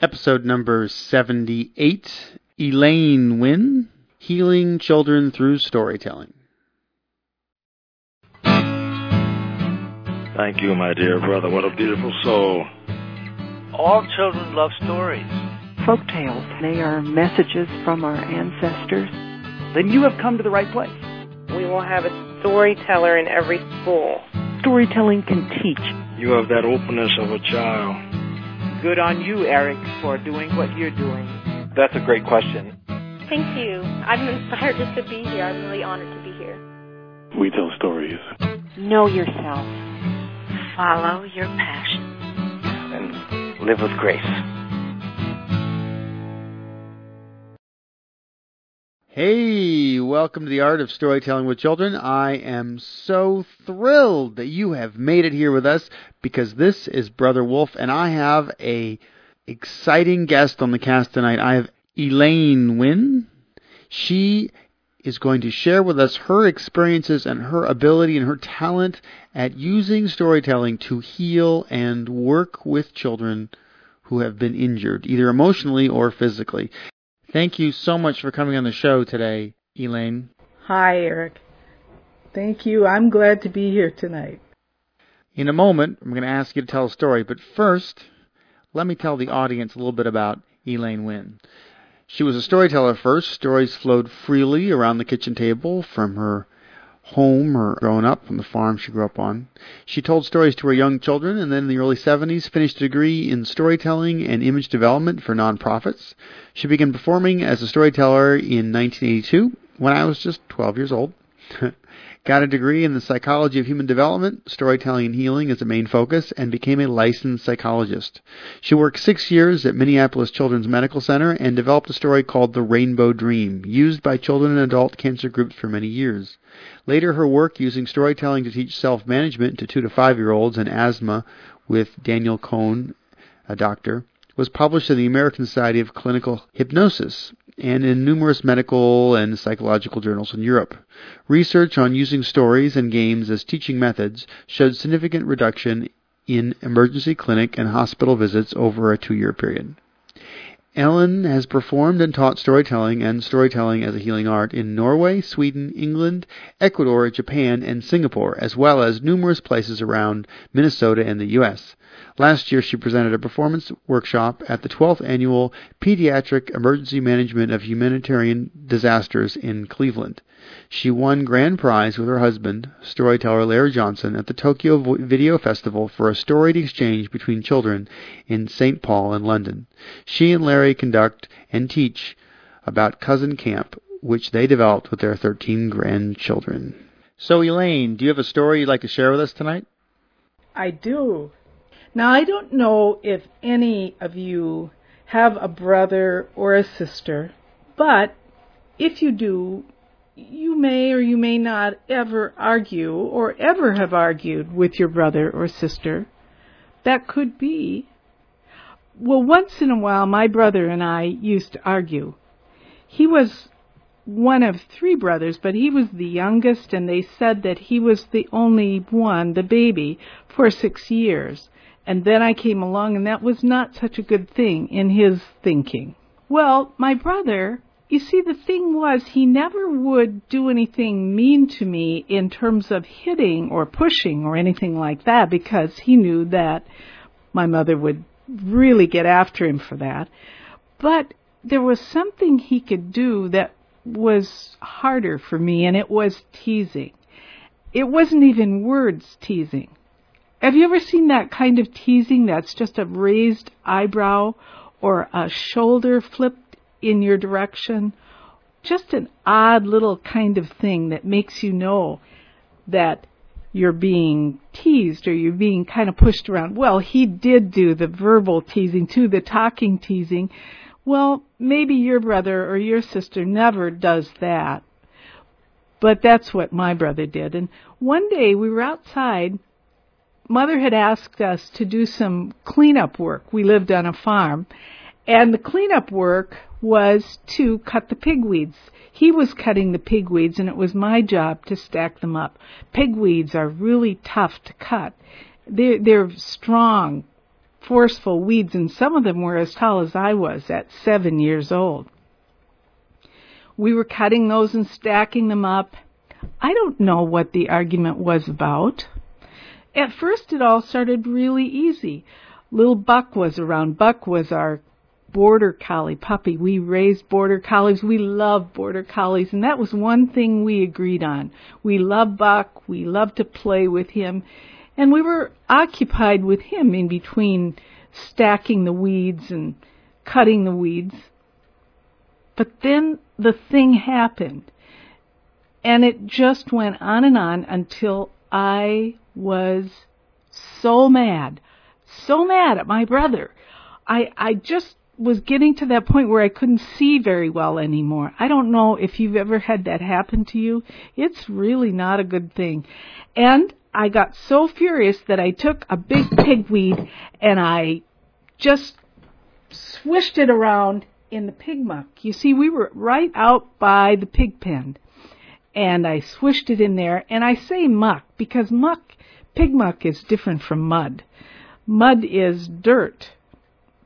episode number 78 Elaine Wynne Healing Children Through Storytelling. Thank you, my dear brother. What a beautiful soul. All children love stories. Folk tales, they are messages from our ancestors. Then you have come to the right place. We will have a storyteller in every school. Storytelling can teach. You have that openness of a child. Good on you, Eric, for doing what you're doing. That's a great question. Thank you. I'm inspired just to be here. I'm really honored to be here. We tell stories. Know yourself. Follow your passion. And live with grace. Hey, welcome to the Art of Storytelling with Children. I am so thrilled that you have made it here with us because this is Brother Wolf and I have a exciting guest on the cast tonight. I have Elaine Wynne. She is going to share with us her experiences and her ability and her talent at using storytelling to heal and work with children who have been injured, either emotionally or physically. Thank you so much for coming on the show today, Elaine. Hi, Eric. Thank you. I'm glad to be here tonight. In a moment, I'm going to ask you to tell a story, but first, let me tell the audience a little bit about Elaine Wynne. She was a storyteller first. Stories flowed freely around the kitchen table from her home or growing up on the farm she grew up on. She told stories to her young children and then in the early 70s finished a degree in storytelling and image development for nonprofits. She began performing as a storyteller in 1982 when I was just 12 years old. Got a degree in the psychology of human development, storytelling and healing as a main focus, and became a licensed psychologist. She worked six years at Minneapolis Children's Medical Center and developed a story called The Rainbow Dream, used by children and adult cancer groups for many years. Later, her work using storytelling to teach self management to two to five year olds and asthma with Daniel Kohen, a doctor, was published in the American Society of Clinical Hypnosis and in numerous medical and psychological journals in Europe. Research on using stories and games as teaching methods showed significant reduction in emergency clinic and hospital visits over a two year period. Ellen has performed and taught storytelling and storytelling as a healing art in Norway, Sweden, England, Ecuador, Japan, and Singapore, as well as numerous places around Minnesota and the U.S. Last year, she presented a performance workshop at the 12th Annual Pediatric Emergency Management of Humanitarian Disasters in Cleveland. She won grand prize with her husband, storyteller Larry Johnson, at the Tokyo Video Festival for a storied exchange between children in St. Paul and London. She and Larry conduct and teach about Cousin Camp, which they developed with their 13 grandchildren. So, Elaine, do you have a story you'd like to share with us tonight? I do. Now, I don't know if any of you have a brother or a sister, but if you do, you may or you may not ever argue or ever have argued with your brother or sister. That could be. Well, once in a while, my brother and I used to argue. He was one of three brothers, but he was the youngest, and they said that he was the only one, the baby, for six years. And then I came along, and that was not such a good thing in his thinking. Well, my brother you see, the thing was, he never would do anything mean to me in terms of hitting or pushing or anything like that because he knew that my mother would really get after him for that. But there was something he could do that was harder for me, and it was teasing. It wasn't even words teasing. Have you ever seen that kind of teasing that's just a raised eyebrow or a shoulder flipped in your direction. Just an odd little kind of thing that makes you know that you're being teased or you're being kind of pushed around. Well, he did do the verbal teasing too, the talking teasing. Well, maybe your brother or your sister never does that. But that's what my brother did. And one day we were outside. Mother had asked us to do some cleanup work. We lived on a farm. And the cleanup work was to cut the pigweeds. He was cutting the pigweeds, and it was my job to stack them up. Pigweeds are really tough to cut. They're, they're strong, forceful weeds, and some of them were as tall as I was at seven years old. We were cutting those and stacking them up. I don't know what the argument was about. At first, it all started really easy. Little Buck was around. Buck was our border collie puppy. We raised border collies. We love border collies, and that was one thing we agreed on. We love Buck. We love to play with him, and we were occupied with him in between stacking the weeds and cutting the weeds. But then the thing happened. And it just went on and on until I was so mad, so mad at my brother. I, I just was getting to that point where I couldn't see very well anymore. I don't know if you've ever had that happen to you. It's really not a good thing. And I got so furious that I took a big pigweed and I just swished it around in the pig muck. You see, we were right out by the pig pen. And I swished it in there. And I say muck because muck, pig muck is different from mud. Mud is dirt.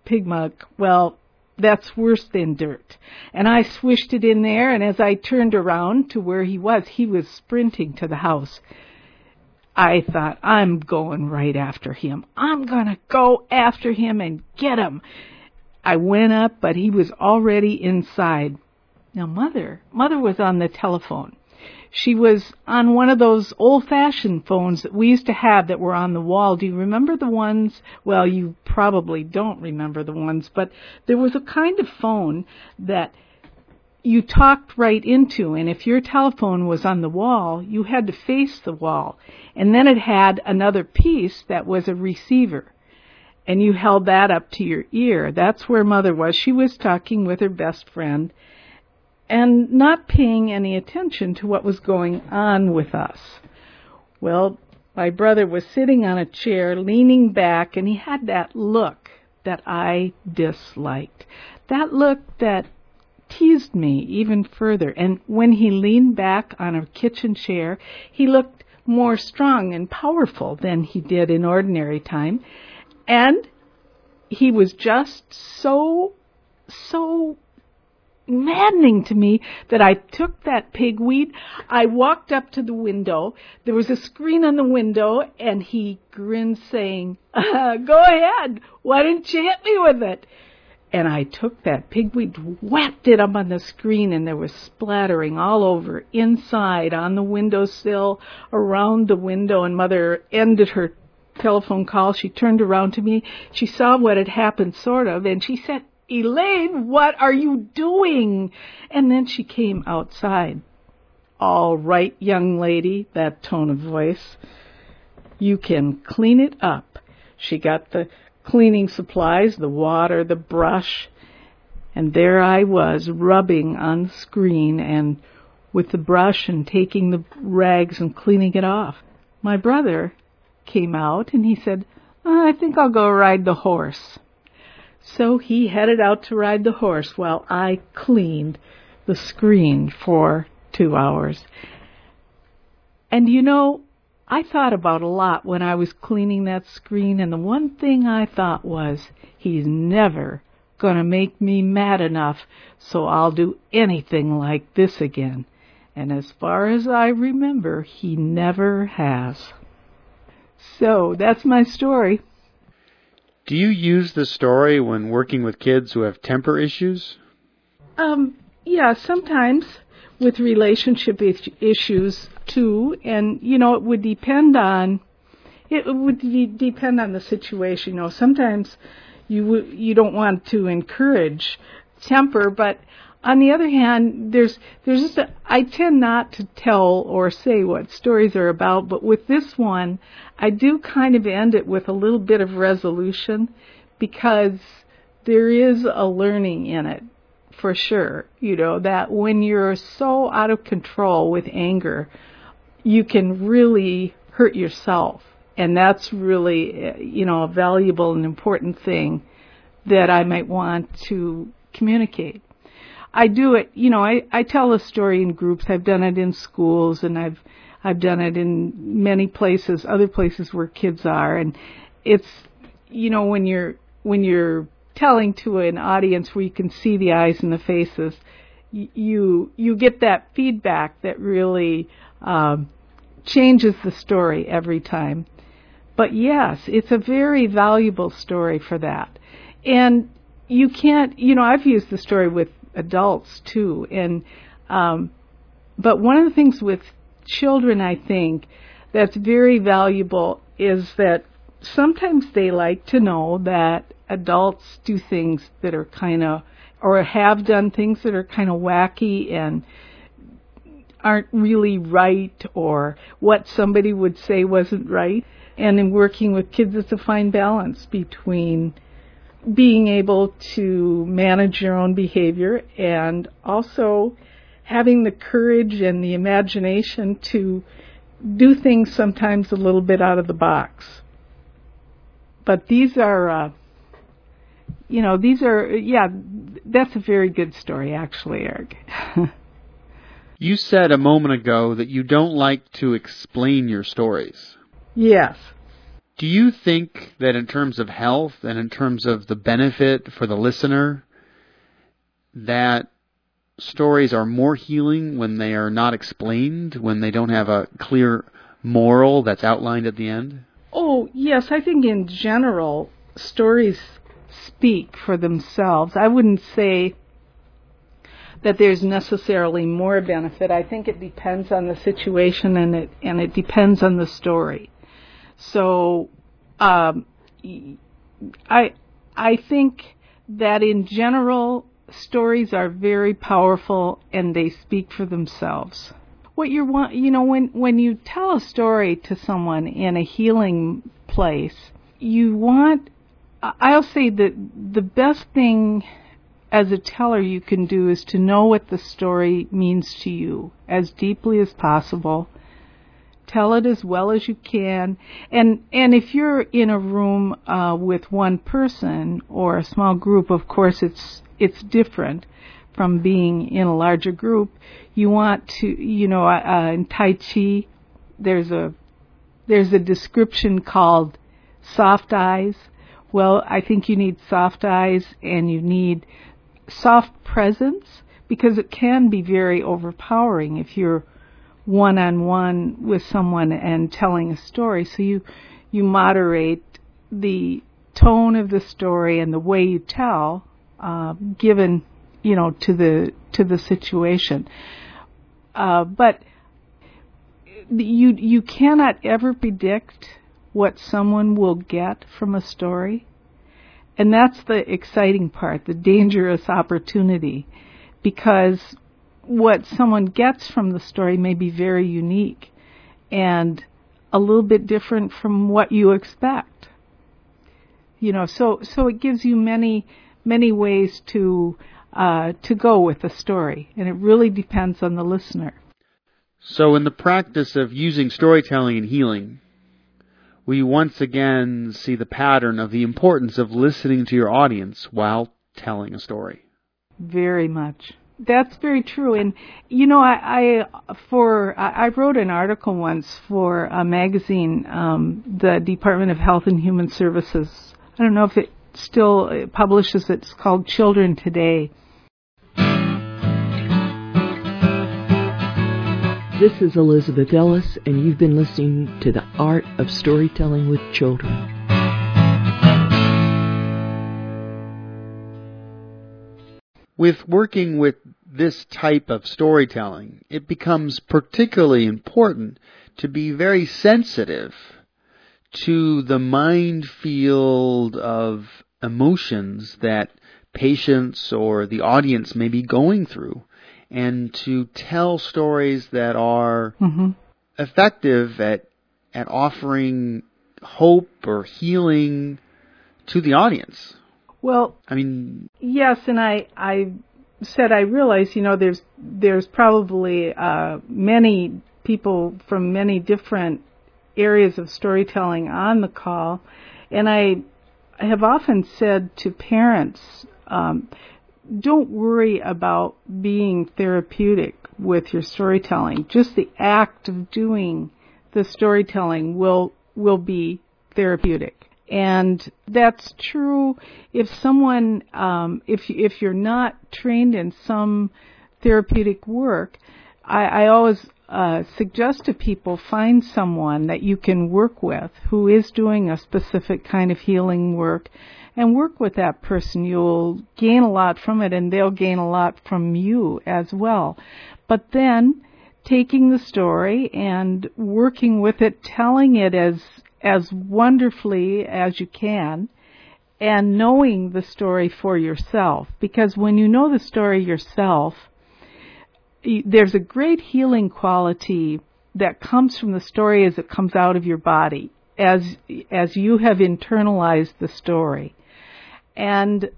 Pig muck, well, that's worse than dirt. And I swished it in there, and as I turned around to where he was, he was sprinting to the house. I thought, I'm going right after him. I'm gonna go after him and get him. I went up, but he was already inside. Now, mother, mother was on the telephone. She was on one of those old fashioned phones that we used to have that were on the wall. Do you remember the ones? Well, you probably don't remember the ones, but there was a kind of phone that you talked right into, and if your telephone was on the wall, you had to face the wall. And then it had another piece that was a receiver. And you held that up to your ear. That's where mother was. She was talking with her best friend and not paying any attention to what was going on with us. Well, my brother was sitting on a chair, leaning back, and he had that look that I disliked. That look that teased me even further. And when he leaned back on a kitchen chair, he looked more strong and powerful than he did in ordinary time. And he was just so, so maddening to me that I took that pigweed. I walked up to the window. There was a screen on the window, and he grinned, saying, uh, "Go ahead. Why didn't you hit me with it?" And I took that pigweed, whacked it up on the screen, and there was splattering all over, inside, on the windowsill, around the window. And Mother ended her telephone call. She turned around to me. She saw what had happened, sort of, and she said, Elaine, what are you doing? And then she came outside. All right, young lady, that tone of voice. You can clean it up. She got the cleaning supplies, the water, the brush, and there I was rubbing on the screen and with the brush and taking the rags and cleaning it off. My brother came out and he said, uh, I think I'll go ride the horse. So he headed out to ride the horse while I cleaned the screen for two hours. And you know, I thought about a lot when I was cleaning that screen, and the one thing I thought was, he's never gonna make me mad enough so I'll do anything like this again. And as far as I remember, he never has. So that's my story. Do you use the story when working with kids who have temper issues? Um, yeah, sometimes with relationship issues too, and you know it would depend on it would de- depend on the situation. You know, sometimes you you don't want to encourage temper, but on the other hand, there's there's just a, I tend not to tell or say what stories are about, but with this one, I do kind of end it with a little bit of resolution because there is a learning in it for sure. You know that when you're so out of control with anger, you can really hurt yourself, and that's really you know a valuable and important thing that I might want to communicate. I do it, you know, I, I tell a story in groups. I've done it in schools and I've, I've done it in many places, other places where kids are. And it's, you know, when you're when you're telling to an audience where you can see the eyes and the faces, you you get that feedback that really um, changes the story every time. But yes, it's a very valuable story for that. And you can't, you know, I've used the story with adults too. And, um, but one of the things with children, I think, that's very valuable is that sometimes they like to know that adults do things that are kind of, or have done things that are kind of wacky and aren't really right, or what somebody would say wasn't right. And in working with kids, it's a fine balance between being able to manage your own behavior and also having the courage and the imagination to do things sometimes a little bit out of the box. But these are, uh, you know, these are, yeah, that's a very good story, actually, Eric. you said a moment ago that you don't like to explain your stories. Yes. Do you think that in terms of health and in terms of the benefit for the listener, that stories are more healing when they are not explained, when they don't have a clear moral that's outlined at the end? Oh, yes. I think in general, stories speak for themselves. I wouldn't say that there's necessarily more benefit. I think it depends on the situation and it and it depends on the story. So, um, I I think that in general, stories are very powerful and they speak for themselves. What you want, you know, when when you tell a story to someone in a healing place, you want. I'll say that the best thing as a teller you can do is to know what the story means to you as deeply as possible tell it as well as you can. And and if you're in a room uh, with one person or a small group of course it's it's different from being in a larger group. You want to you know uh, uh in tai chi there's a there's a description called soft eyes. Well i think you need soft eyes and you need soft presence because it can be very overpowering if you're one on one with someone and telling a story. So you you moderate the tone of the story and the way you tell, uh, given you know to the to the situation. Uh, but you you cannot ever predict what someone will get from a story. And that's the exciting part, the dangerous opportunity. Because what someone gets from the story may be very unique and a little bit different from what you expect. You know, so so it gives you many many ways to uh, to go with the story, and it really depends on the listener. So, in the practice of using storytelling and healing, we once again see the pattern of the importance of listening to your audience while telling a story. Very much. That's very true. And you know, I, I for I wrote an article once for a magazine, um, the Department of Health and Human Services. I don't know if it still publishes it. It's called Children Today. This is Elizabeth Ellis, and you've been listening to The Art of Storytelling with Children. With working with this type of storytelling, it becomes particularly important to be very sensitive to the mind field of emotions that patients or the audience may be going through and to tell stories that are mm-hmm. effective at at offering hope or healing to the audience. Well, I mean, yes, and I I said I realize you know there's there's probably uh, many people from many different areas of storytelling on the call, and I I have often said to parents. Um, don't worry about being therapeutic with your storytelling. Just the act of doing the storytelling will will be therapeutic. And that's true if someone, um, if if you're not trained in some therapeutic work, I, I always uh, suggest to people find someone that you can work with who is doing a specific kind of healing work and work with that person. You'll gain a lot from it and they'll gain a lot from you as well. But then taking the story and working with it, telling it as as wonderfully as you can and knowing the story for yourself. Because when you know the story yourself there's a great healing quality that comes from the story as it comes out of your body as as you have internalized the story. And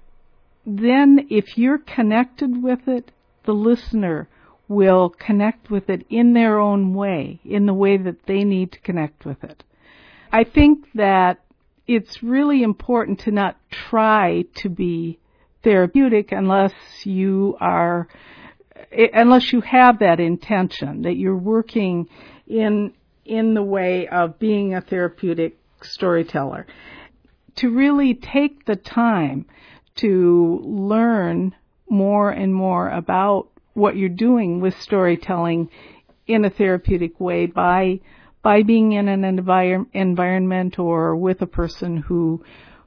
then if you're connected with it the listener will connect with it in their own way in the way that they need to connect with it I think that it's really important to not try to be therapeutic unless you are eh, unless you have that intention that you're working in in the way of being a therapeutic storyteller. To really take the time to learn more and more about what you're doing with storytelling in a therapeutic way by by being in an envir- environment or with a person who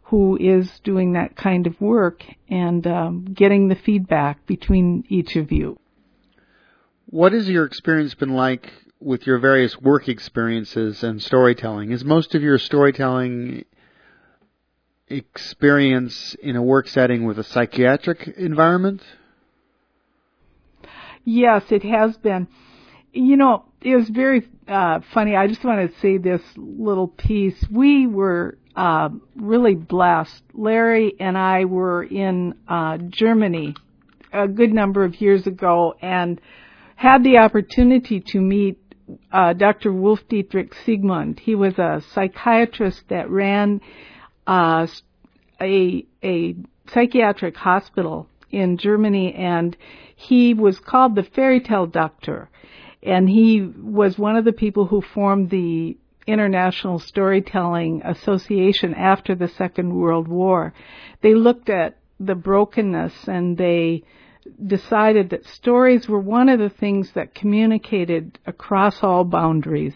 who is doing that kind of work and um, getting the feedback between each of you. What has your experience been like with your various work experiences and storytelling? Is most of your storytelling experience in a work setting with a psychiatric environment? Yes, it has been. You know, it was very uh, funny. I just want to say this little piece. We were uh, really blessed. Larry and I were in uh, Germany a good number of years ago and had the opportunity to meet uh, Dr. Wolf Dietrich Siegmund. He was a psychiatrist that ran uh, a a psychiatric hospital in Germany, and he was called the fairy tale doctor and he was one of the people who formed the International Storytelling Association after the Second World War. They looked at the brokenness and they decided that stories were one of the things that communicated across all boundaries.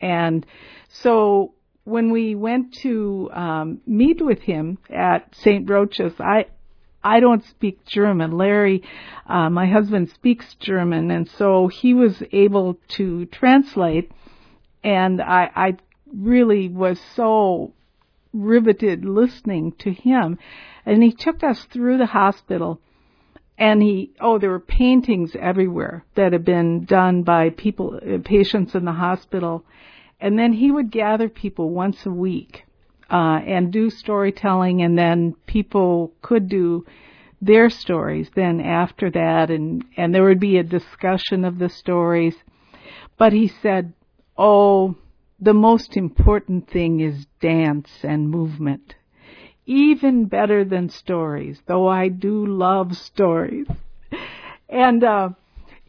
And so when we went to um, meet with him at St. Roch's, I I don't speak German. Larry, uh, my husband speaks German, and so he was able to translate. And I, I really was so riveted listening to him. And he took us through the hospital and he oh there were paintings everywhere that had been done by people uh, patients in the hospital and then he would gather people once a week uh, and do storytelling, and then people could do their stories then after that, and and there would be a discussion of the stories. But he said, "Oh, the most important thing is dance and movement." Even better than stories, though I do love stories. And, uh,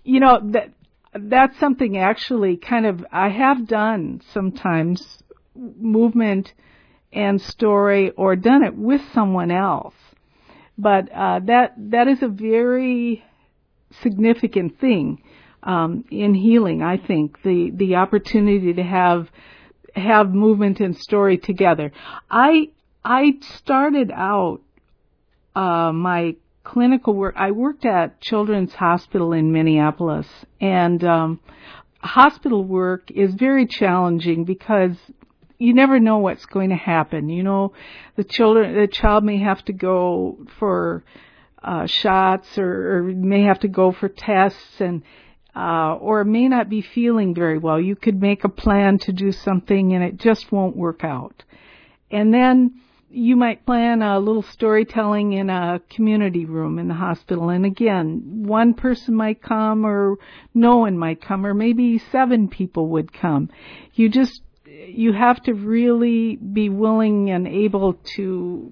you know, that, that's something actually kind of I have done sometimes movement and story or done it with someone else. But uh, that that is a very significant thing um, in healing. I think the the opportunity to have have movement and story together. I I started out uh, my clinical work. I worked at Children's Hospital in Minneapolis, and um, hospital work is very challenging because you never know what's going to happen. You know, the children, the child may have to go for uh, shots or, or may have to go for tests and uh, or may not be feeling very well. You could make a plan to do something and it just won't work out. And then you might plan a little storytelling in a community room in the hospital. And again, one person might come or no one might come or maybe seven people would come. You just you have to really be willing and able to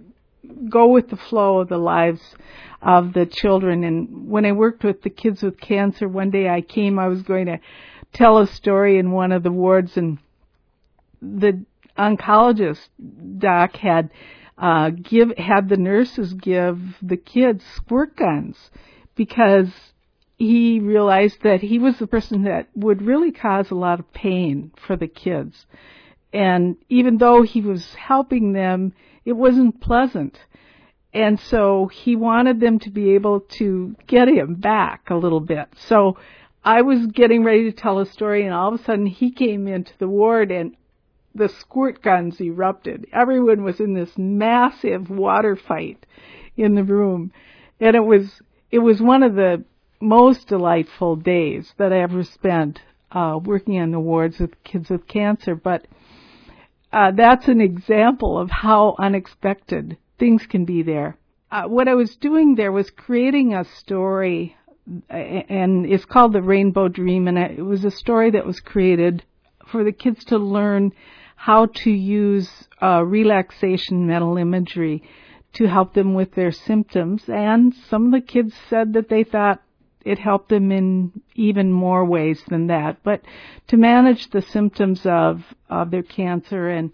go with the flow of the lives of the children. And when I worked with the kids with cancer, one day I came, I was going to tell a story in one of the wards and the oncologist doc had uh, give had the nurses give the kids squirt guns because he realized that he was the person that would really cause a lot of pain for the kids. And even though he was helping them, it wasn't pleasant. And so he wanted them to be able to get him back a little bit. So I was getting ready to tell a story and all of a sudden he came into the ward and the squirt guns erupted. Everyone was in this massive water fight in the room. And it was, it was one of the most delightful days that I ever spent uh, working on the wards with kids with cancer. But uh, that's an example of how unexpected things can be there. Uh, what I was doing there was creating a story, and it's called the Rainbow Dream, and it was a story that was created for the kids to learn how to use uh, relaxation mental imagery to help them with their symptoms. And some of the kids said that they thought it helped them in even more ways than that. But to manage the symptoms of, of their cancer and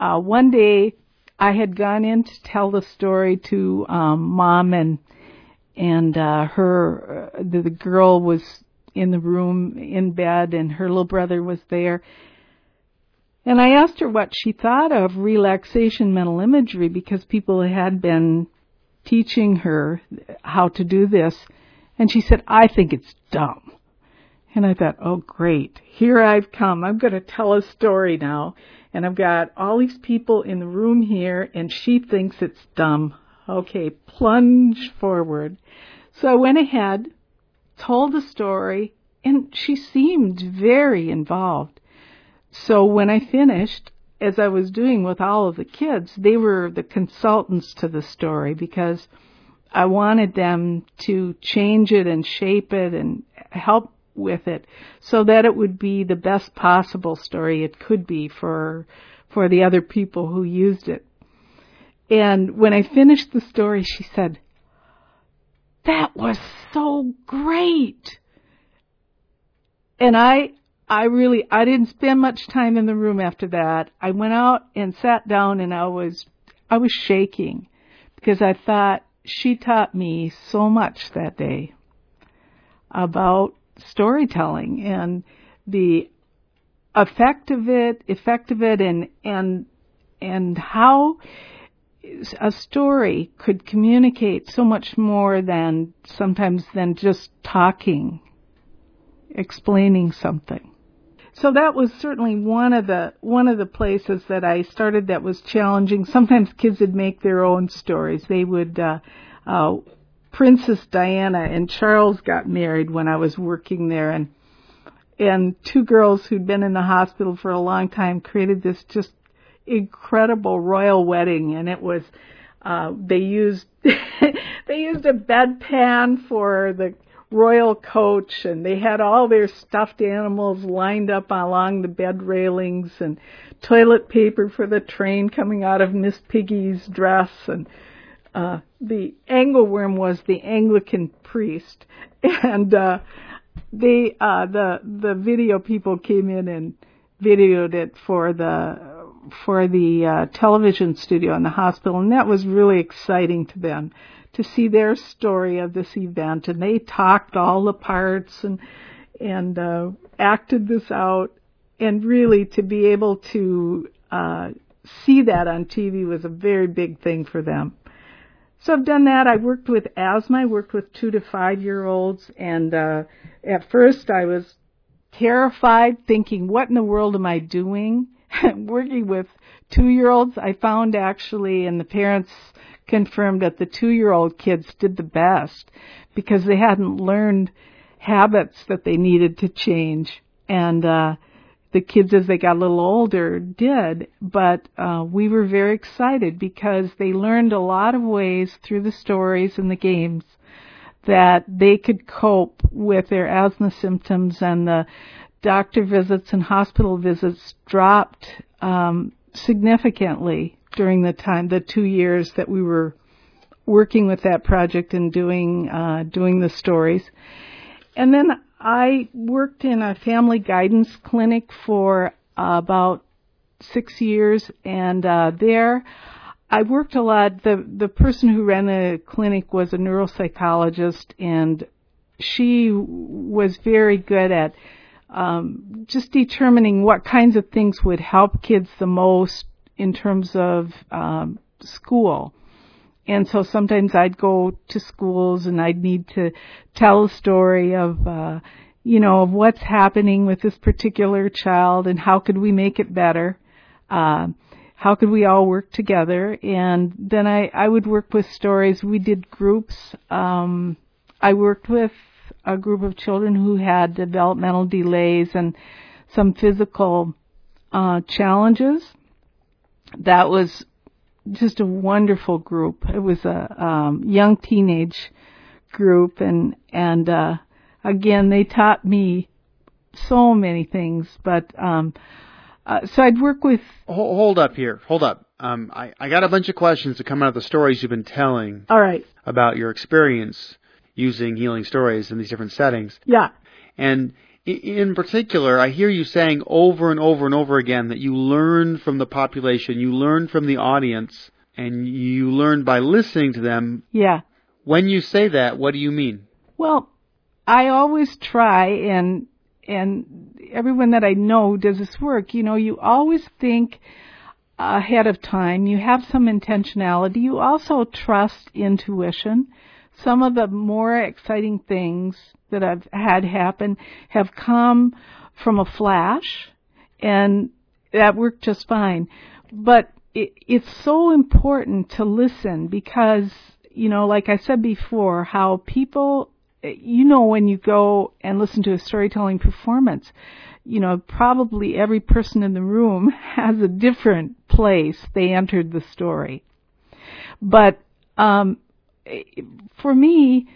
uh, one day I had gone in to tell the story to um, mom and and uh, her uh, the, the girl was in the room in bed and her little brother was there. And I asked her what she thought of relaxation mental imagery because people had been teaching her how to do this. And she said, I think it's dumb. And I thought, oh great, here I've come. I'm going to tell a story now. And I've got all these people in the room here and she thinks it's dumb. Okay, plunge forward. So I went ahead, told the story, and she seemed very involved. So when I finished, as I was doing with all of the kids, they were the consultants to the story because I wanted them to change it and shape it and help with it so that it would be the best possible story it could be for for the other people who used it. And when I finished the story, she said, "That was so great." And I I really I didn't spend much time in the room after that. I went out and sat down and I was I was shaking because I thought she taught me so much that day about storytelling and the effect of it, effect of it, and and and how a story could communicate so much more than sometimes than just talking, explaining something. So that was certainly one of the one of the places that I started that was challenging. Sometimes kids would make their own stories. They would uh, uh, Princess Diana and Charles got married when I was working there and and two girls who'd been in the hospital for a long time created this just incredible royal wedding and it was uh they used they used a bedpan for the royal coach and they had all their stuffed animals lined up along the bed railings and toilet paper for the train coming out of Miss Piggy's dress. And uh the angleworm was the Anglican priest. And uh they uh the the video people came in and videoed it for the for the uh television studio in the hospital. And that was really exciting to them to see their story of this event and they talked all the parts and and uh acted this out and really to be able to uh see that on TV was a very big thing for them. So I've done that. I worked with asthma. I worked with two to five year olds and uh at first I was terrified thinking what in the world am I doing? working with two year olds I found actually and the parents confirmed that the two year old kids did the best because they hadn't learned habits that they needed to change. And, uh, the kids as they got a little older did, but uh, we were very excited because they learned a lot of ways through the stories and the games that they could cope with their asthma symptoms and the doctor visits and hospital visits dropped um, significantly during the time, the two years that we were working with that project and doing uh, doing the stories. And then I worked in a family guidance clinic for uh, about six years, and uh, there I worked a lot. The the person who ran the clinic was a neuropsychologist, and she was very good at um, just determining what kinds of things would help kids the most in terms of um, school. And so sometimes I'd go to schools and I'd need to tell a story of, uh, you know, of what's happening with this particular child and how could we make it better. Uh, how could we all work together? And then I, I would work with stories. We did groups. Um, I worked with a group of children who had developmental delays and some physical uh, challenges. That was just a wonderful group. It was a um, young teenage group, and and uh, again, they taught me so many things. But um, uh, so I'd work with. Hold up here. Hold up. Um, I I got a bunch of questions that come out of the stories you've been telling. All right. About your experience using healing stories in these different settings. Yeah. And in particular, I hear you saying over and over and over again that you learn from the population, you learn from the audience, and you learn by listening to them. Yeah. When you say that, what do you mean? Well, I always try and and everyone that I know does this work, you know, you always think ahead of time. You have some intentionality. You also trust intuition some of the more exciting things that I've had happen have come from a flash, and that worked just fine. But it, it's so important to listen because, you know, like I said before, how people, you know, when you go and listen to a storytelling performance, you know, probably every person in the room has a different place they entered the story. But um, for me,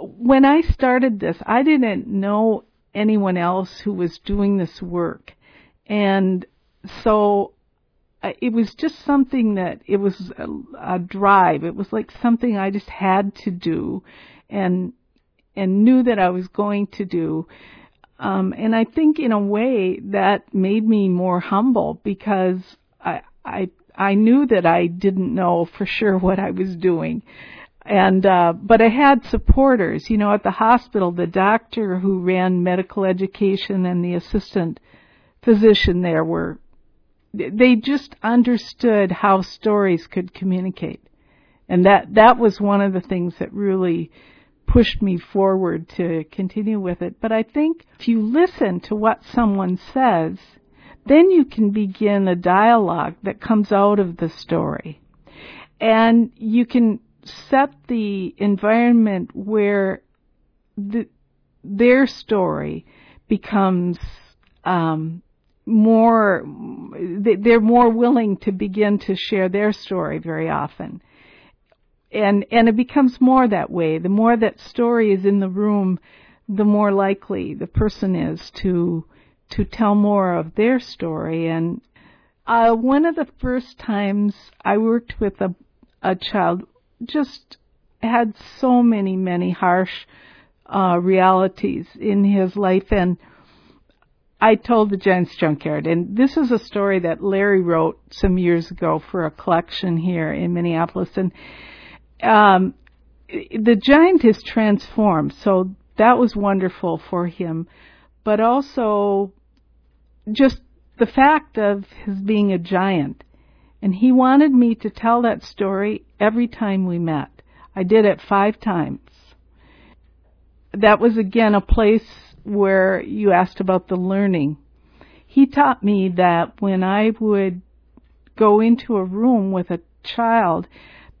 when I started this, I didn't know anyone else who was doing this work. And so it was just something that it was a, a drive. It was like something I just had to do and and knew that I was going to do. Um, and I think in a way that made me more humble because I I I knew that I didn't know for sure what I was doing and uh but I had supporters. You know, at the hospital, the doctor who ran medical education and the assistant physician there were they just understood how stories could communicate. And that that was one of the things that really pushed me forward to continue with it. But I think if you listen to what someone says, then you can begin a dialogue that comes out of the story. And you can set the environment where the, their story becomes um, more they're more willing to begin to share their story very often. And and it becomes more that way. The more that story is in the room the more likely the person is to to tell more of their story. And uh one of the first times i worked with a a child just had so many, many harsh uh, realities in his life. And I told the Giants Junkyard, and this is a story that Larry wrote some years ago for a collection here in Minneapolis. And um, the giant is transformed, so that was wonderful for him. But also, just the fact of his being a giant and he wanted me to tell that story every time we met. I did it five times. That was again a place where you asked about the learning. He taught me that when I would go into a room with a child,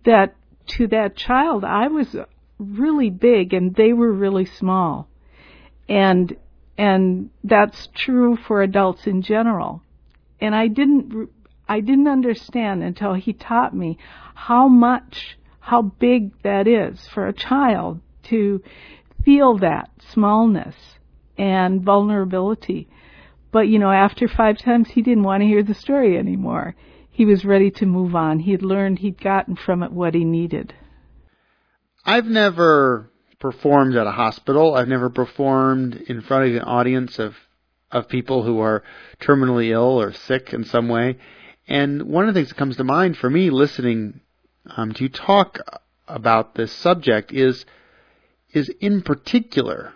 that to that child I was really big and they were really small. And and that's true for adults in general. And I didn't I didn't understand until he taught me how much, how big that is for a child to feel that smallness and vulnerability. But, you know, after five times, he didn't want to hear the story anymore. He was ready to move on. He'd learned, he'd gotten from it what he needed. I've never performed at a hospital. I've never performed in front of an audience of of people who are terminally ill or sick in some way. And one of the things that comes to mind for me listening um, to you talk about this subject is is in particular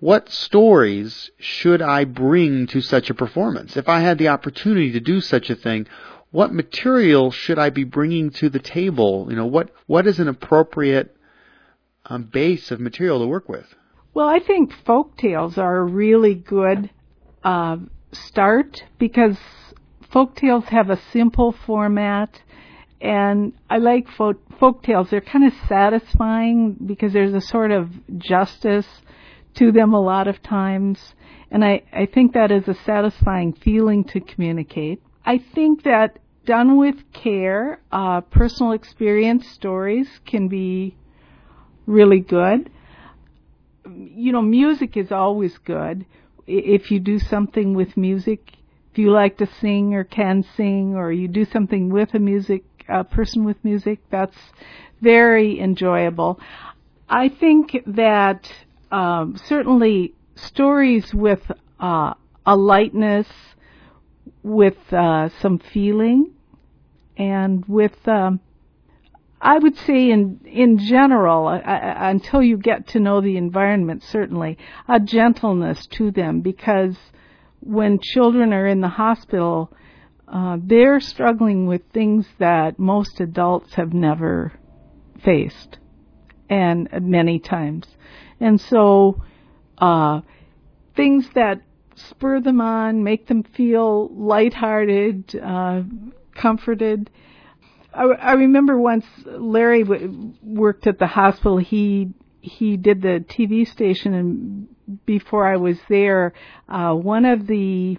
what stories should I bring to such a performance? If I had the opportunity to do such a thing, what material should I be bringing to the table? You know, what what is an appropriate um, base of material to work with? Well, I think folk tales are a really good uh, start because folk tales have a simple format and I like folk, folk tales. They're kind of satisfying because there's a sort of justice to them a lot of times, and I, I think that is a satisfying feeling to communicate. I think that done with care, uh, personal experience stories can be really good. You know, music is always good. If you do something with music, you like to sing or can sing, or you do something with a music a person with music. That's very enjoyable. I think that um, certainly stories with uh, a lightness, with uh, some feeling, and with um, I would say in in general, uh, until you get to know the environment, certainly a gentleness to them because when children are in the hospital, uh, they're struggling with things that most adults have never faced, and many times. And so, uh, things that spur them on, make them feel lighthearted, uh, comforted. I, I remember once Larry w- worked at the hospital. He he did the TV station, and before I was there, uh, one of the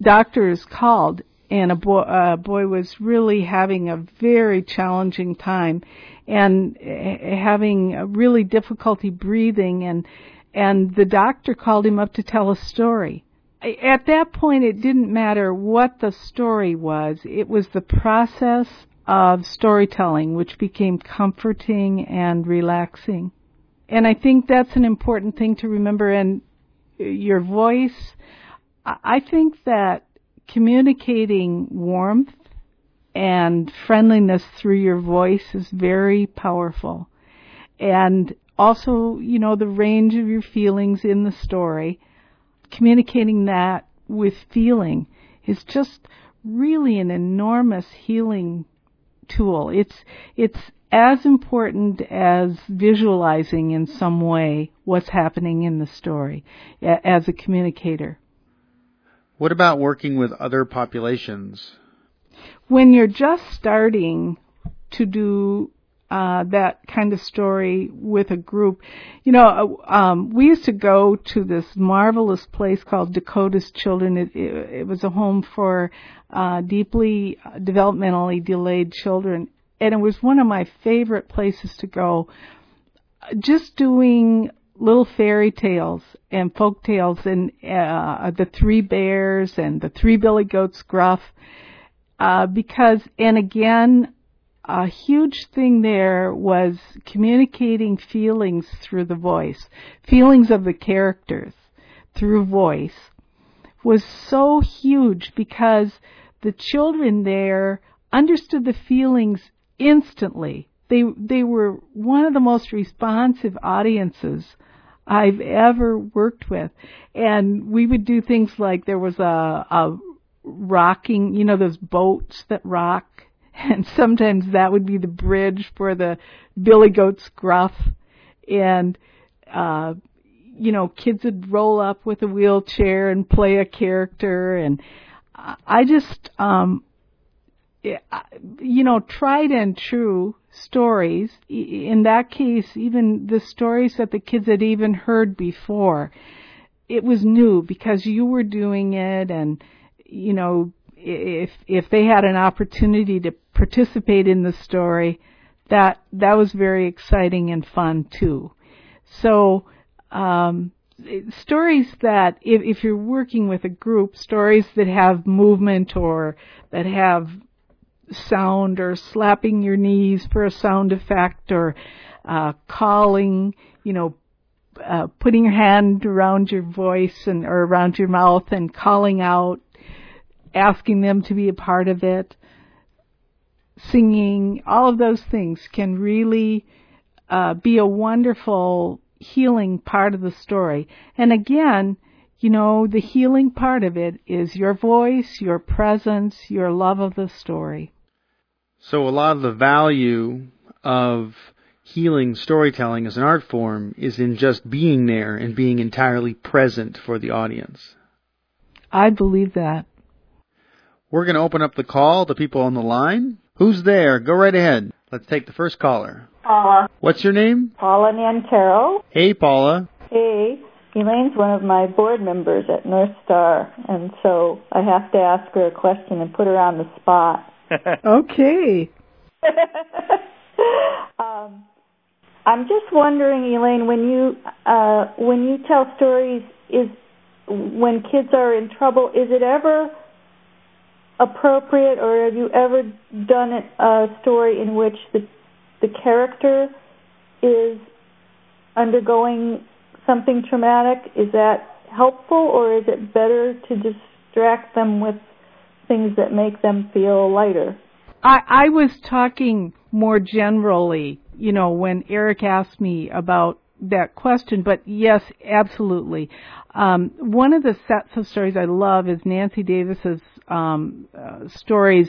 doctors called and a boy, uh, boy was really having a very challenging time and uh, having a really difficulty breathing and and the doctor called him up to tell a story. At that point it didn't matter what the story was. It was the process of storytelling which became comforting and relaxing. And I think that's an important thing to remember and uh, your voice I think that communicating warmth and friendliness through your voice is very powerful. And also, you know, the range of your feelings in the story, communicating that with feeling is just really an enormous healing tool. It's, it's as important as visualizing in some way what's happening in the story as a communicator. What about working with other populations? When you're just starting to do uh, that kind of story with a group. You know, uh, um, we used to go to this marvelous place called Dakota's Children. It, it, it was a home for uh, deeply developmentally delayed children, and it was one of my favorite places to go. Just doing little fairy tales and folk tales and uh, the three bears and the three billy goats gruff uh, because and again a huge thing there was communicating feelings through the voice feelings of the characters through voice was so huge because the children there understood the feelings instantly they they were one of the most responsive audiences I've ever worked with. And we would do things like there was a, a rocking, you know, those boats that rock. And sometimes that would be the bridge for the Billy Goat's gruff. And, uh, you know, kids would roll up with a wheelchair and play a character. And I just, um, you know, tried and true stories. In that case, even the stories that the kids had even heard before, it was new because you were doing it and, you know, if, if they had an opportunity to participate in the story, that, that was very exciting and fun too. So, um, stories that if, if you're working with a group, stories that have movement or that have sound or slapping your knees for a sound effect or uh, calling, you know, uh, putting your hand around your voice and or around your mouth and calling out, asking them to be a part of it, singing, all of those things can really uh, be a wonderful healing part of the story. And again, you know, the healing part of it is your voice, your presence, your love of the story. So a lot of the value of healing storytelling as an art form is in just being there and being entirely present for the audience. I believe that. We're going to open up the call to people on the line. Who's there? Go right ahead. Let's take the first caller. Paula. What's your name? Paula Nantero. Hey, Paula. Hey. Elaine's one of my board members at North Star, and so I have to ask her a question and put her on the spot. Okay. um, I'm just wondering, Elaine, when you uh, when you tell stories, is when kids are in trouble, is it ever appropriate, or have you ever done a story in which the the character is undergoing something traumatic? Is that helpful, or is it better to distract them with things that make them feel lighter? I, I was talking more generally, you know, when Eric asked me about that question, but yes, absolutely. Um, one of the sets of stories I love is Nancy Davis's um, uh, stories.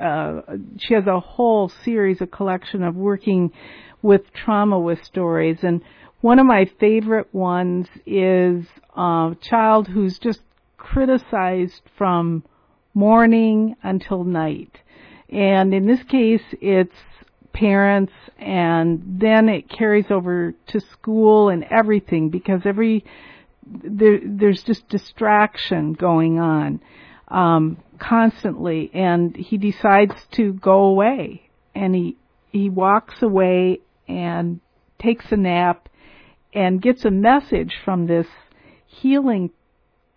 Uh, she has a whole series, a collection of working with trauma with stories, and one of my favorite ones is a child who's just criticized from morning until night. And in this case, it's parents and then it carries over to school and everything because every, there, there's just distraction going on, um, constantly. And he decides to go away and he, he walks away and takes a nap and gets a message from this healing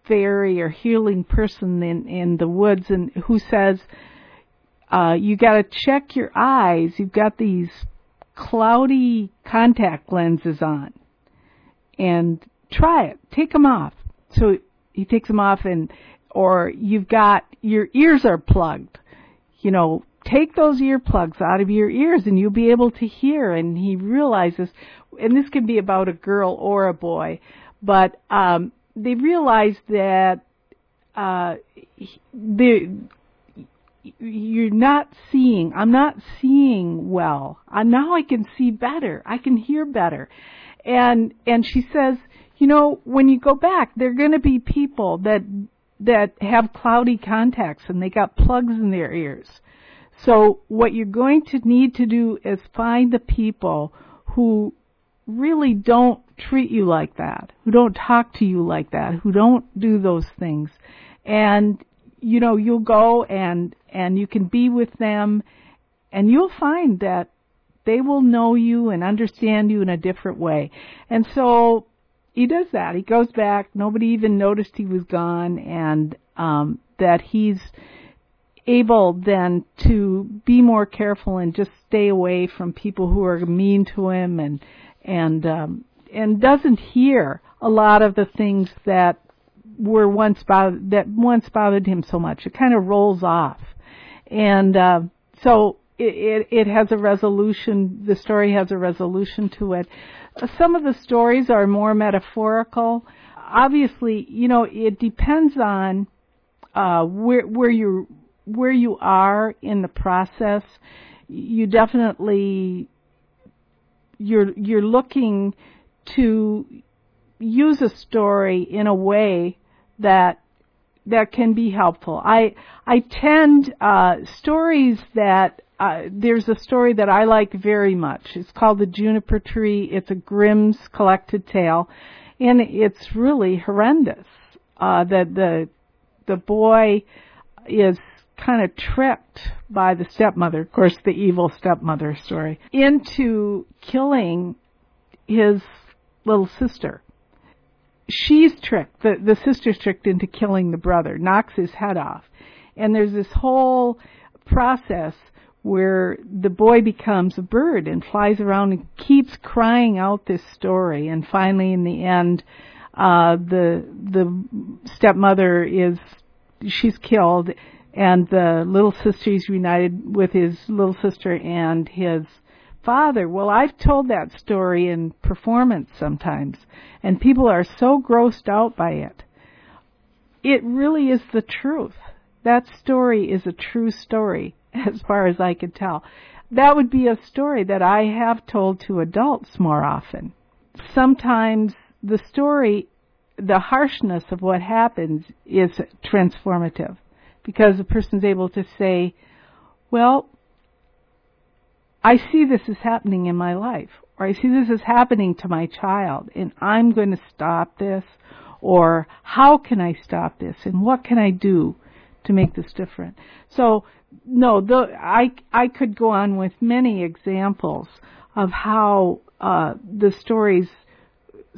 fairy or healing person in in the woods and who says uh you got to check your eyes. You've got these cloudy contact lenses on. And try it. Take them off. So he takes them off and or you've got your ears are plugged. You know take those earplugs out of your ears and you'll be able to hear. And he realizes and this can be about a girl or a boy but um they realize that uh they you're not seeing i'm not seeing well. Uh, now i can see better. I can hear better. And and she says you know when you go back there're going to be people that that have cloudy contacts and they got plugs in their ears. So what you're going to need to do is find the people who really don't treat you like that, who don't talk to you like that, who don't do those things. And you know, you'll go and and you can be with them and you'll find that they will know you and understand you in a different way. And so he does that. He goes back. Nobody even noticed he was gone and um that he's able then to be more careful and just stay away from people who are mean to him and and um and doesn't hear a lot of the things that were once bothered, that once bothered him so much. It kind of rolls off, and uh, so it, it, it has a resolution. The story has a resolution to it. Some of the stories are more metaphorical. Obviously, you know, it depends on uh, where where you where you are in the process, you definitely you're you're looking to use a story in a way that that can be helpful. I I tend uh, stories that uh, there's a story that I like very much. It's called the Juniper Tree. It's a Grimm's collected tale, and it's really horrendous. Uh, that the the boy is kind of tricked by the stepmother, of course, the evil stepmother story, into killing his little sister. She's tricked, the, the sister's tricked into killing the brother, knocks his head off. And there's this whole process where the boy becomes a bird and flies around and keeps crying out this story and finally in the end uh the the stepmother is she's killed and the little sister is reunited with his little sister and his father. Well, I've told that story in performance sometimes, and people are so grossed out by it. It really is the truth. That story is a true story, as far as I can tell. That would be a story that I have told to adults more often. Sometimes the story, the harshness of what happens is transformative because the person's able to say, well, I see this is happening in my life, or I see this is happening to my child, and I'm going to stop this, or how can I stop this, and what can I do to make this different? So, no, the, I I could go on with many examples of how uh, the stories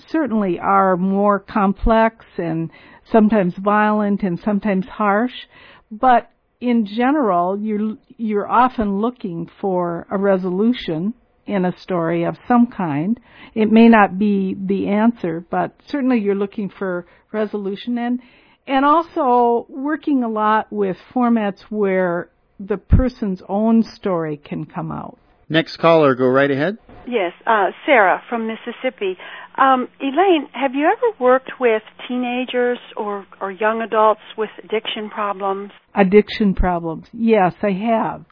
certainly are more complex and sometimes violent and sometimes harsh, but in general, you're you're often looking for a resolution in a story of some kind. It may not be the answer, but certainly you're looking for resolution and and also working a lot with formats where the person's own story can come out. Next caller, go right ahead. Yes, uh, Sarah from Mississippi. Um, Elaine, have you ever worked with teenagers or, or young adults with addiction problems? Addiction problems. Yes, I have.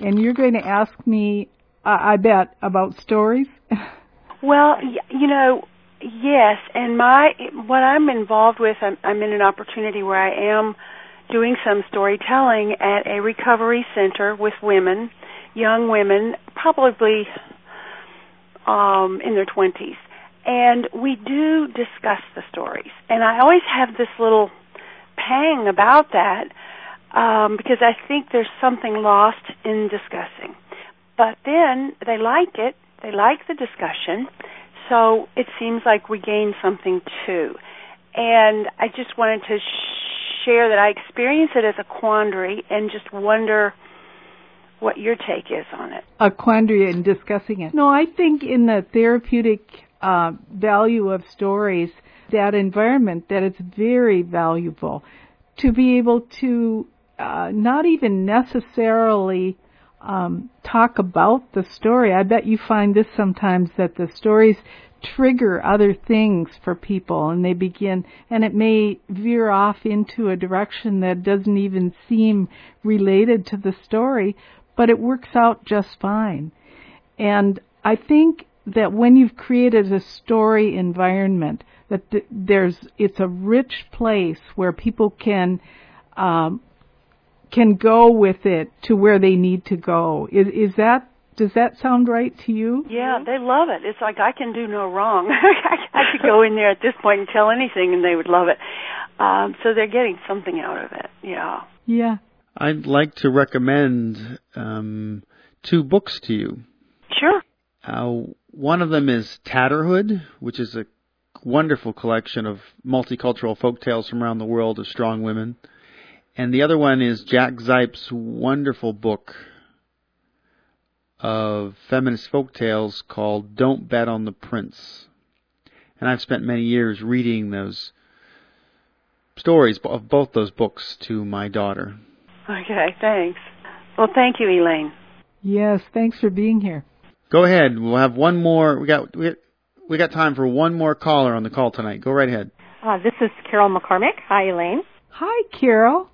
And you're going to ask me, uh, I bet, about stories? well, you know, yes. And my what I'm involved with, I'm, I'm in an opportunity where I am doing some storytelling at a recovery center with women, young women, probably um, in their 20s and we do discuss the stories. And I always have this little pang about that um, because I think there's something lost in discussing. But then they like it, they like the discussion, so it seems like we gain something too. And I just wanted to share that I experience it as a quandary and just wonder what your take is on it. A quandary in discussing it. No, I think in the therapeutic uh, value of stories, that environment, that it's very valuable to be able to uh, not even necessarily um, talk about the story. I bet you find this sometimes that the stories trigger other things for people and they begin and it may veer off into a direction that doesn't even seem related to the story but it works out just fine and i think that when you've created a story environment, that th- there's it's a rich place where people can um, can go with it to where they need to go. Is is that does that sound right to you? Yeah, they love it. It's like I can do no wrong. I could go in there at this point and tell anything, and they would love it. Um, so they're getting something out of it. Yeah. Yeah. I'd like to recommend um, two books to you. Sure. Uh, one of them is Tatterhood, which is a wonderful collection of multicultural folk tales from around the world of strong women. And the other one is Jack Zipes' wonderful book of feminist folk tales called Don't Bet on the Prince. And I've spent many years reading those stories of both those books to my daughter. Okay, thanks. Well, thank you, Elaine. Yes, thanks for being here. Go ahead. We'll have one more. We got we, we got time for one more caller on the call tonight. Go right ahead. Uh, this is Carol McCormick. Hi, Elaine. Hi, Carol.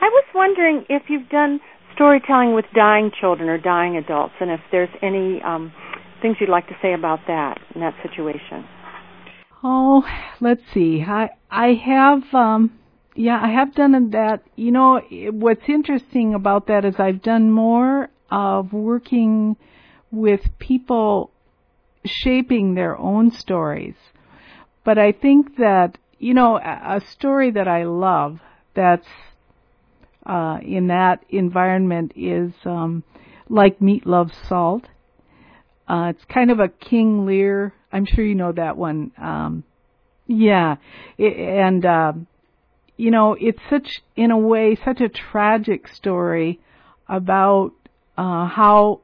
I was wondering if you've done storytelling with dying children or dying adults, and if there's any um, things you'd like to say about that in that situation. Oh, let's see. I I have um yeah, I have done that. You know, what's interesting about that is I've done more of working with people shaping their own stories. But I think that, you know, a story that I love that's uh, in that environment is um, like Meat Loves Salt. Uh, it's kind of a King Lear. I'm sure you know that one. Um, yeah, it, and uh, you know, it's such, in a way, such a tragic story about uh, how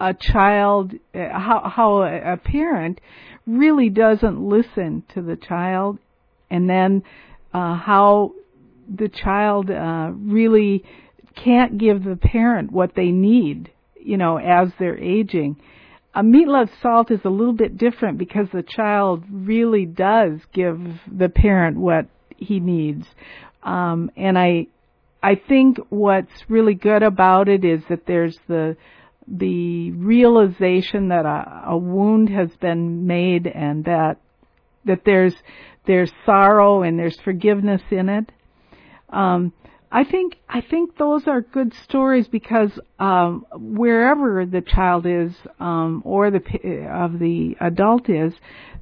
a child, how how a parent really doesn't listen to the child, and then uh, how the child uh, really can't give the parent what they need, you know, as they're aging. A meat love salt is a little bit different because the child really does give the parent what he needs. Um, and I, I think what's really good about it is that there's the the realization that a, a wound has been made and that that there's there's sorrow and there's forgiveness in it. Um, I think I think those are good stories because um, wherever the child is um, or the of the adult is,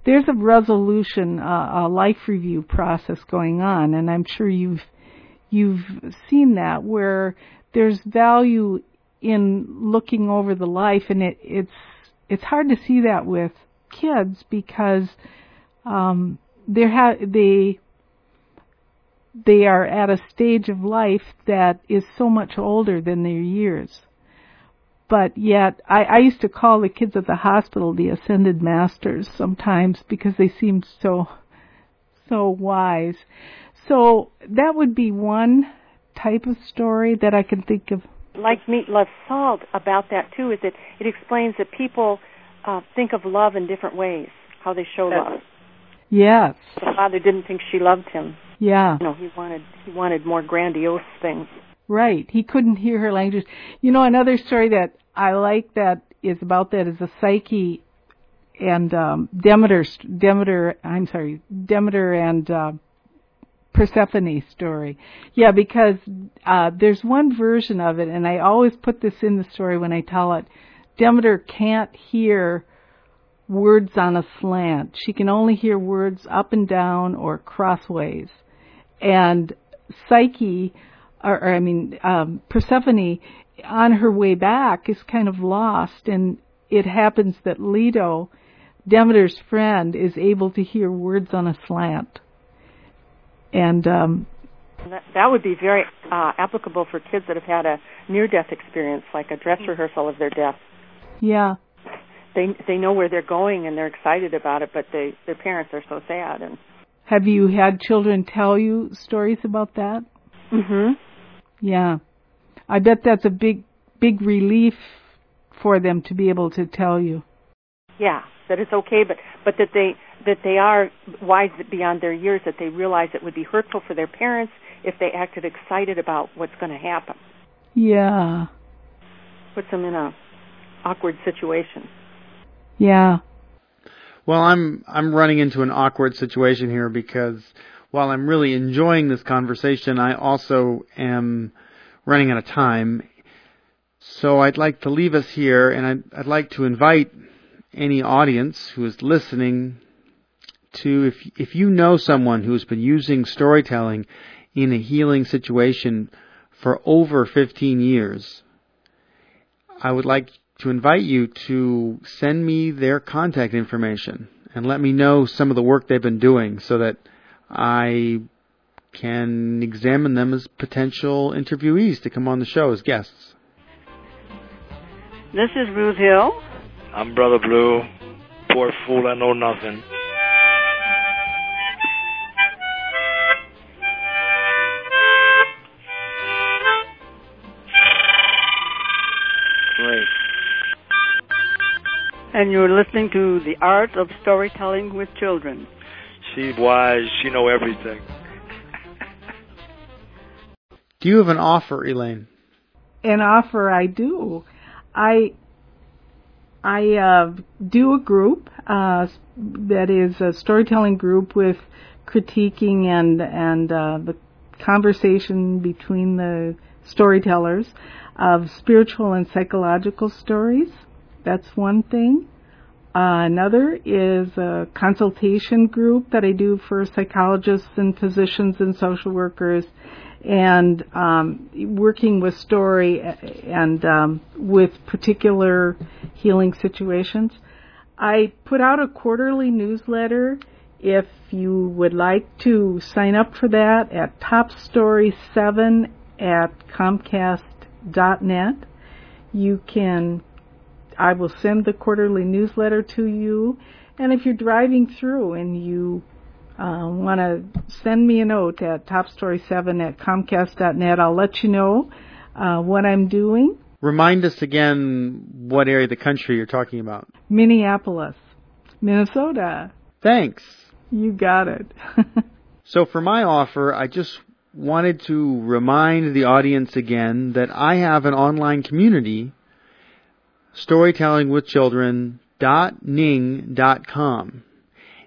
there's a resolution, uh, a life review process going on, and I'm sure you've you've seen that where there's value in looking over the life, and it, it's it's hard to see that with kids because um, they ha- they they are at a stage of life that is so much older than their years. But yet, I, I used to call the kids at the hospital the ascended masters sometimes because they seemed so, so wise. So that would be one type of story that I can think of. Like Meat Love Salt about that too is that it explains that people uh, think of love in different ways, how they show love. Yes. The father didn't think she loved him. Yeah. You know, he wanted he wanted more grandiose things. Right. He couldn't hear her language. You know, another story that I like that is about that is the Psyche and um Demeter Demeter I'm sorry, Demeter and uh Persephone story. Yeah, because uh there's one version of it and I always put this in the story when I tell it. Demeter can't hear words on a slant. She can only hear words up and down or crossways. And Psyche, or, or I mean, um, Persephone, on her way back is kind of lost, and it happens that Leto, Demeter's friend, is able to hear words on a slant. And um, that, that would be very uh, applicable for kids that have had a near-death experience, like a dress rehearsal of their death. Yeah, they they know where they're going and they're excited about it, but they their parents are so sad. And have you had children tell you stories about that? Mhm. Yeah, I bet that's a big big relief for them to be able to tell you. Yeah, that it's okay, but but that they that they are wise beyond their years. That they realize it would be hurtful for their parents if they acted excited about what's going to happen. Yeah. Puts them in a awkward situation. Yeah. Well, I'm I'm running into an awkward situation here because while I'm really enjoying this conversation, I also am running out of time. So I'd like to leave us here, and I'd, I'd like to invite any audience who is listening to if if you know someone who has been using storytelling in a healing situation for over 15 years, I would like to invite you to send me their contact information and let me know some of the work they've been doing so that I can examine them as potential interviewees to come on the show as guests. This is Ruth Hill. I'm Brother Blue. Poor fool, I know nothing. And you're listening to The Art of Storytelling with Children. She's wise. She know everything. Do you have an offer, Elaine? An offer I do. I I uh, do a group uh, that is a storytelling group with critiquing and and uh, the conversation between the storytellers of spiritual and psychological stories. That's one thing. Uh, another is a consultation group that I do for psychologists and physicians and social workers, and um, working with story and um, with particular healing situations. I put out a quarterly newsletter. If you would like to sign up for that at topstory7 at comcast.net, You can, I will send the quarterly newsletter to you. And if you're driving through and you uh, want to send me a note at topstory7 at comcast.net, I'll let you know uh, what I'm doing. Remind us again what area of the country you're talking about. Minneapolis, Minnesota. Thanks. You got it. so for my offer, I just wanted to remind the audience again that I have an online community, storytellingwithchildren.ning.com,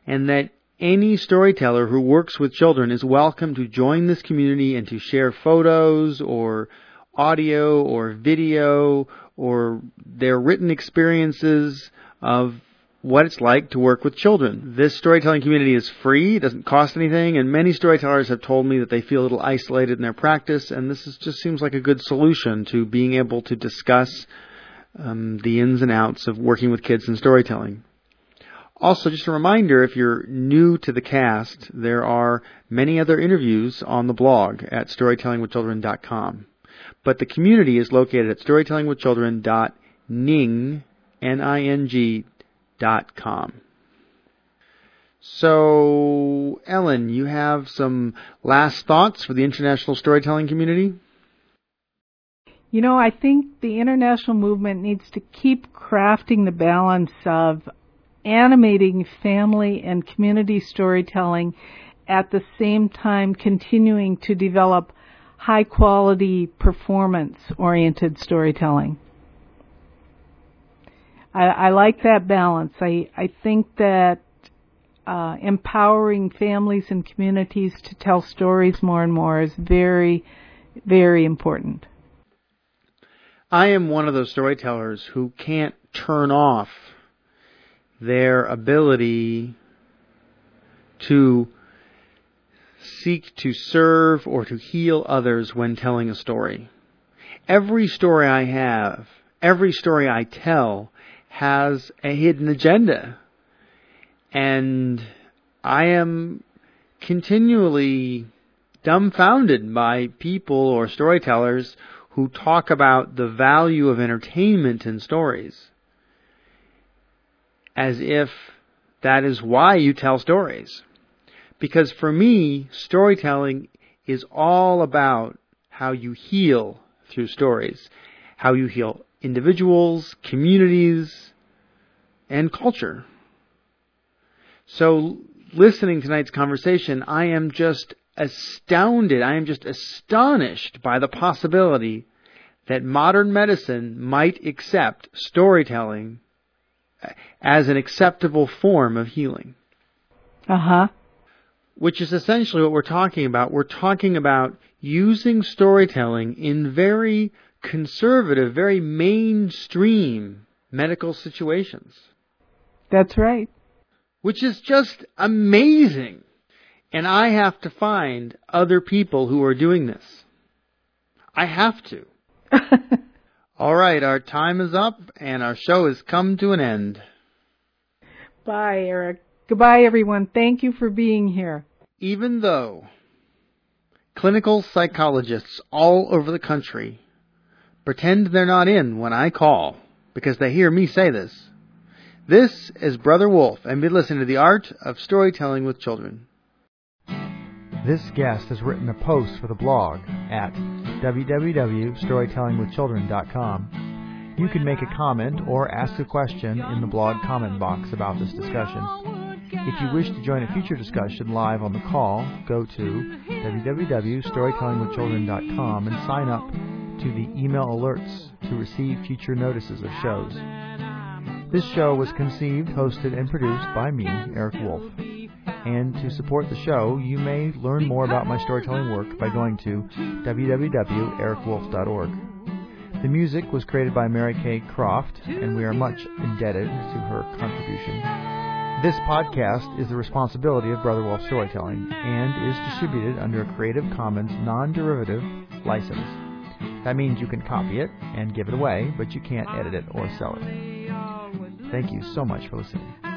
and that any storyteller who works with children is welcome to join this community and to share photos or audio or video or their written experiences of what it's like to work with children. This storytelling community is free, it doesn't cost anything, and many storytellers have told me that they feel a little isolated in their practice, and this is, just seems like a good solution to being able to discuss um, the ins and outs of working with kids and storytelling. Also, just a reminder, if you're new to the cast, there are many other interviews on the blog at storytellingwithchildren.com. But the community is located at storytellingwithchildren.ning, N-I-N-G, dot com. So, Ellen, you have some last thoughts for the international storytelling community? You know, I think the international movement needs to keep crafting the balance of animating family and community storytelling at the same time continuing to develop high quality performance oriented storytelling. I, I like that balance. I, I think that uh, empowering families and communities to tell stories more and more is very, very important. I am one of those storytellers who can't turn off their ability to seek to serve or to heal others when telling a story. Every story I have, every story I tell has a hidden agenda. And I am continually dumbfounded by people or storytellers who talk about the value of entertainment in stories as if that is why you tell stories. Because for me, storytelling is all about how you heal through stories, how you heal individuals, communities, and culture. So, listening to tonight's conversation, I am just astounded, I am just astonished by the possibility that modern medicine might accept storytelling as an acceptable form of healing. Uh huh. Which is essentially what we're talking about. We're talking about using storytelling in very conservative, very mainstream medical situations. That's right. Which is just amazing. And I have to find other people who are doing this. I have to. All right, our time is up and our show has come to an end. Bye, Eric. Goodbye, everyone. Thank you for being here. Even though clinical psychologists all over the country pretend they're not in when I call because they hear me say this. This is Brother Wolf, and be listening to The Art of Storytelling with Children. This guest has written a post for the blog at www.storytellingwithchildren.com. You can make a comment or ask a question in the blog comment box about this discussion. If you wish to join a future discussion live on the call, go to www.storytellingwithchildren.com and sign up to the email alerts to receive future notices of shows. This show was conceived, hosted, and produced by me, Eric Wolf. And to support the show, you may learn more about my storytelling work by going to www.ericwolf.org. The music was created by Mary Kay Croft, and we are much indebted to her contribution. This podcast is the responsibility of Brother Wolf Storytelling and is distributed under a Creative Commons non-derivative license. That means you can copy it and give it away, but you can't edit it or sell it. Thank you so much for listening.